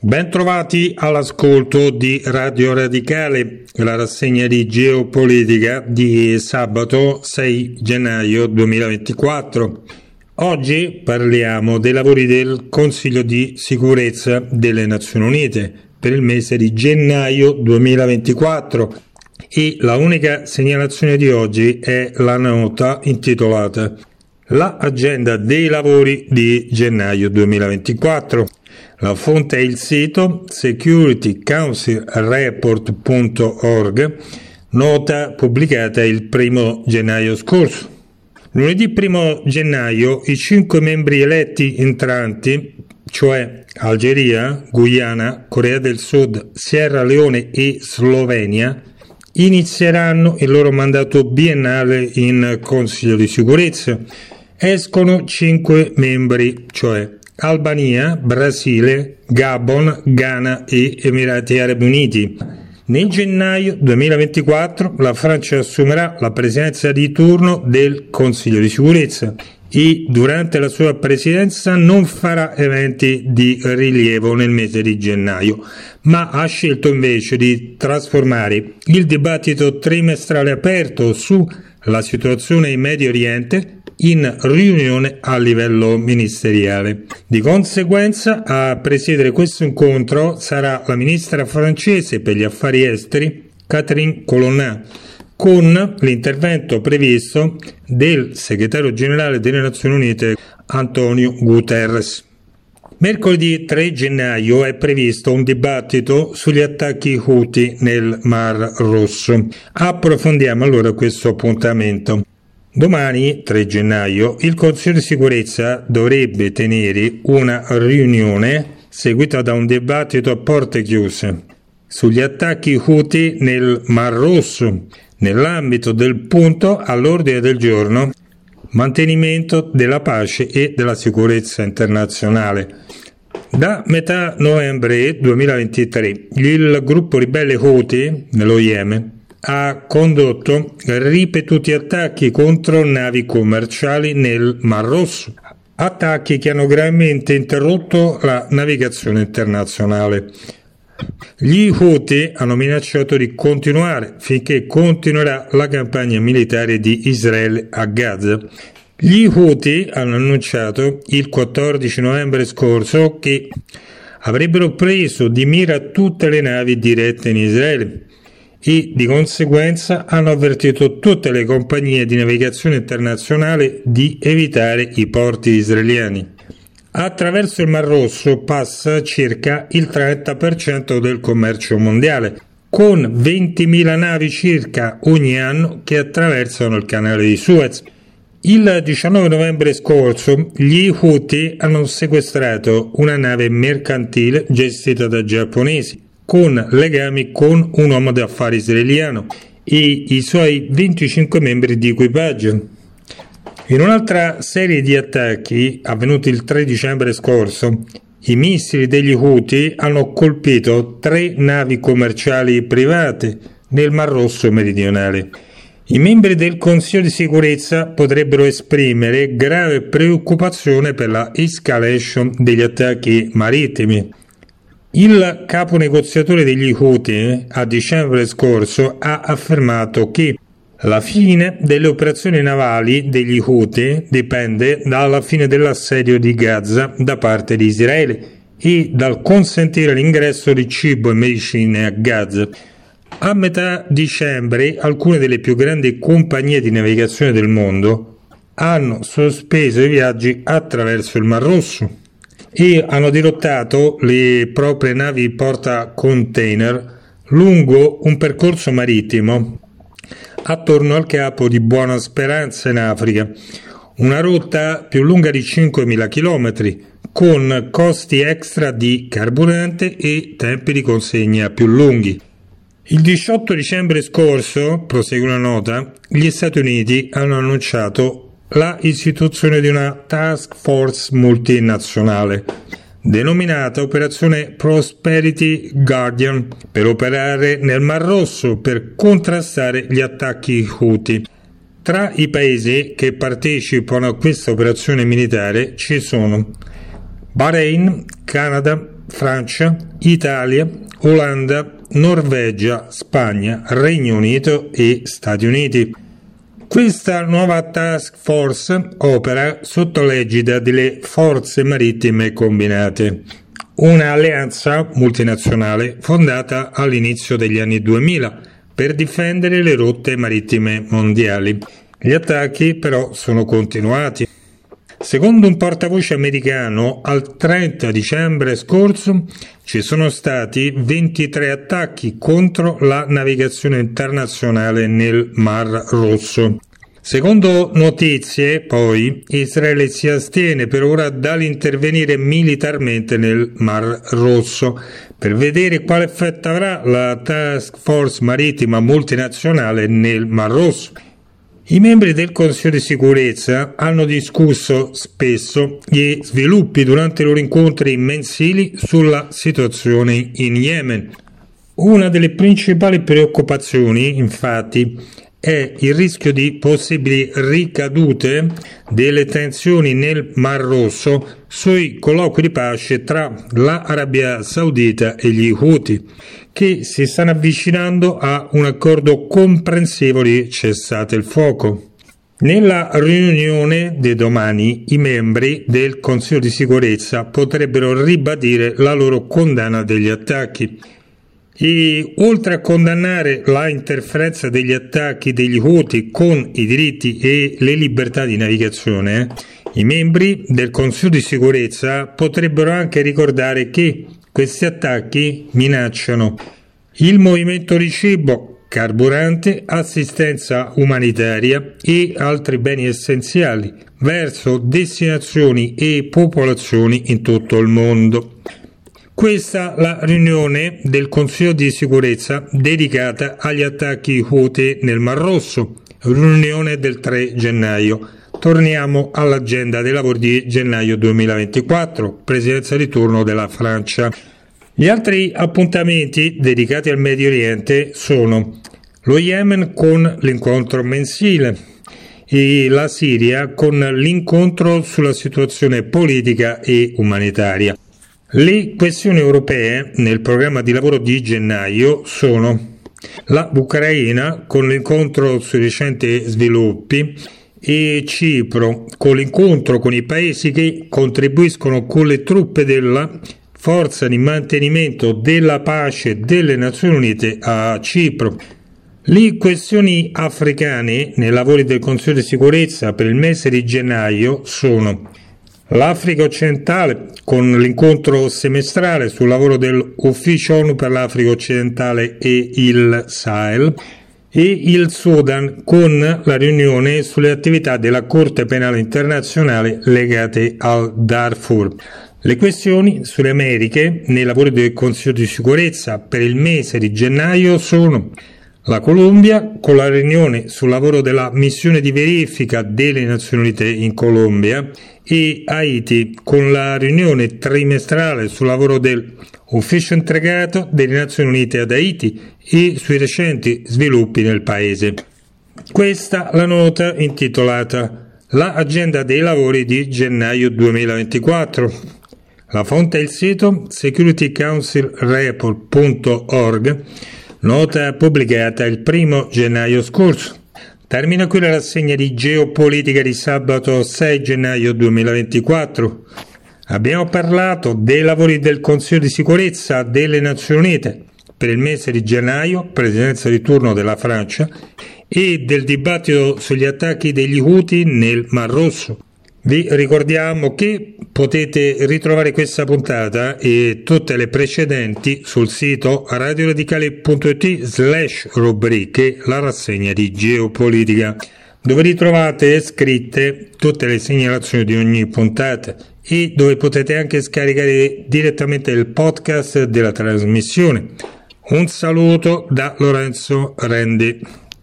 Bentrovati all'ascolto di Radio Radicale, la rassegna di geopolitica di sabato 6 gennaio 2024. Oggi parliamo dei lavori del Consiglio di sicurezza delle Nazioni Unite per il mese di gennaio 2024 e la unica segnalazione di oggi è la nota intitolata La agenda dei lavori di gennaio 2024 la fonte è il sito securitycouncilreport.org, nota pubblicata il 1 gennaio scorso. Lunedì 1 gennaio i cinque membri eletti entranti, cioè Algeria, Guyana, Corea del Sud, Sierra Leone e Slovenia, inizieranno il loro mandato biennale in Consiglio di sicurezza. Escono cinque membri, cioè Albania, Brasile, Gabon, Ghana e Emirati Arabi Uniti. Nel gennaio 2024 la Francia assumerà la presidenza di turno del Consiglio di sicurezza e durante la sua presidenza non farà eventi di rilievo nel mese di gennaio, ma ha scelto invece di trasformare il dibattito trimestrale aperto sulla situazione in Medio Oriente in riunione a livello ministeriale. Di conseguenza a presiedere questo incontro sarà la ministra francese per gli affari esteri Catherine Colonna con l'intervento previsto del segretario generale delle Nazioni Unite Antonio Guterres. Mercoledì 3 gennaio è previsto un dibattito sugli attacchi Houthi nel Mar Rosso. Approfondiamo allora questo appuntamento. Domani, 3 gennaio, il Consiglio di sicurezza dovrebbe tenere una riunione seguita da un dibattito a porte chiuse sugli attacchi Houthi nel Mar Rosso, nell'ambito del punto all'ordine del giorno mantenimento della pace e della sicurezza internazionale. Da metà novembre 2023 il gruppo ribelle Houthi nello Yemen ha condotto ripetuti attacchi contro navi commerciali nel Mar Rosso, attacchi che hanno gravemente interrotto la navigazione internazionale. Gli Houthi hanno minacciato di continuare finché continuerà la campagna militare di Israele a Gaza. Gli Houthi hanno annunciato il 14 novembre scorso che avrebbero preso di mira tutte le navi dirette in Israele e di conseguenza hanno avvertito tutte le compagnie di navigazione internazionale di evitare i porti israeliani. Attraverso il Mar Rosso passa circa il 30% del commercio mondiale, con 20.000 navi circa ogni anno che attraversano il canale di Suez. Il 19 novembre scorso gli Houthi hanno sequestrato una nave mercantile gestita da giapponesi con legami con un uomo d'affari israeliano e i suoi 25 membri di equipaggio. In un'altra serie di attacchi avvenuti il 3 dicembre scorso, i missili degli Houthi hanno colpito tre navi commerciali private nel Mar Rosso meridionale. I membri del Consiglio di sicurezza potrebbero esprimere grave preoccupazione per la escalation degli attacchi marittimi il capo negoziatore degli Houthi a dicembre scorso ha affermato che la fine delle operazioni navali degli Houthi dipende dalla fine dell'assedio di Gaza da parte di Israele e dal consentire l'ingresso di cibo e medicine a Gaza. A metà dicembre alcune delle più grandi compagnie di navigazione del mondo hanno sospeso i viaggi attraverso il Mar Rosso e hanno dirottato le proprie navi porta container lungo un percorso marittimo attorno al capo di Buona Speranza in Africa, una rotta più lunga di 5.000 km con costi extra di carburante e tempi di consegna più lunghi. Il 18 dicembre scorso, prosegue una nota, gli Stati Uniti hanno annunciato la istituzione di una task force multinazionale denominata Operazione Prosperity Guardian per operare nel Mar Rosso per contrastare gli attacchi Houthi. Tra i paesi che partecipano a questa operazione militare ci sono Bahrain, Canada, Francia, Italia, Olanda, Norvegia, Spagna, Regno Unito e Stati Uniti. Questa nuova task force opera sotto l'egida delle forze marittime combinate, un'alleanza multinazionale fondata all'inizio degli anni 2000 per difendere le rotte marittime mondiali. Gli attacchi però sono continuati. Secondo un portavoce americano, al 30 dicembre scorso ci sono stati 23 attacchi contro la navigazione internazionale nel Mar Rosso. Secondo notizie, poi, Israele si astiene per ora dall'intervenire militarmente nel Mar Rosso per vedere quale effetto avrà la task force marittima multinazionale nel Mar Rosso i membri del Consiglio di sicurezza hanno discusso spesso gli sviluppi durante i loro incontri mensili sulla situazione in Yemen. Una delle principali preoccupazioni, infatti, è il rischio di possibili ricadute delle tensioni nel Mar Rosso sui colloqui di pace tra l'Arabia Saudita e gli Houthi, che si stanno avvicinando a un accordo comprensivo di cessate il fuoco. Nella riunione di domani i membri del Consiglio di sicurezza potrebbero ribadire la loro condanna degli attacchi. E oltre a condannare la interferenza degli attacchi degli Houthi con i diritti e le libertà di navigazione, i membri del Consiglio di sicurezza potrebbero anche ricordare che questi attacchi minacciano il movimento di cibo, carburante, assistenza umanitaria e altri beni essenziali verso destinazioni e popolazioni in tutto il mondo. Questa la riunione del Consiglio di sicurezza dedicata agli attacchi Houthi nel Mar Rosso, riunione del 3 gennaio. Torniamo all'agenda dei lavori di gennaio 2024, presidenza di turno della Francia. Gli altri appuntamenti dedicati al Medio Oriente sono lo Yemen con l'incontro mensile e la Siria con l'incontro sulla situazione politica e umanitaria. Le questioni europee nel programma di lavoro di gennaio sono la Ucraina con l'incontro sui recenti sviluppi e Cipro con l'incontro con i paesi che contribuiscono con le truppe della forza di mantenimento della pace delle Nazioni Unite a Cipro. Le questioni africane nei lavori del Consiglio di sicurezza per il mese di gennaio sono l'Africa occidentale con l'incontro semestrale sul lavoro dell'Ufficio ONU per l'Africa occidentale e il Sahel e il Sudan con la riunione sulle attività della Corte Penale Internazionale legate al Darfur. Le questioni sulle Americhe nei lavori del Consiglio di sicurezza per il mese di gennaio sono la Colombia con la riunione sul lavoro della missione di verifica delle Nazioni Unite in Colombia e Haiti con la riunione trimestrale sul lavoro dell'ufficio integrato delle Nazioni Unite ad Haiti e sui recenti sviluppi nel paese. Questa la nota intitolata La agenda dei lavori di gennaio 2024 la fonte è il sito securitycouncilreport.org, nota pubblicata il primo gennaio scorso. Termina qui la rassegna di geopolitica di sabato 6 gennaio 2024. Abbiamo parlato dei lavori del Consiglio di sicurezza delle Nazioni Unite per il mese di gennaio, presidenza di turno della Francia, e del dibattito sugli attacchi degli Houthi nel Mar Rosso. Vi ricordiamo che potete ritrovare questa puntata e tutte le precedenti sul sito radioradicale.it slash rubriche la rassegna di geopolitica dove ritrovate scritte tutte le segnalazioni di ogni puntata e dove potete anche scaricare direttamente il podcast della trasmissione. Un saluto da Lorenzo Rendi.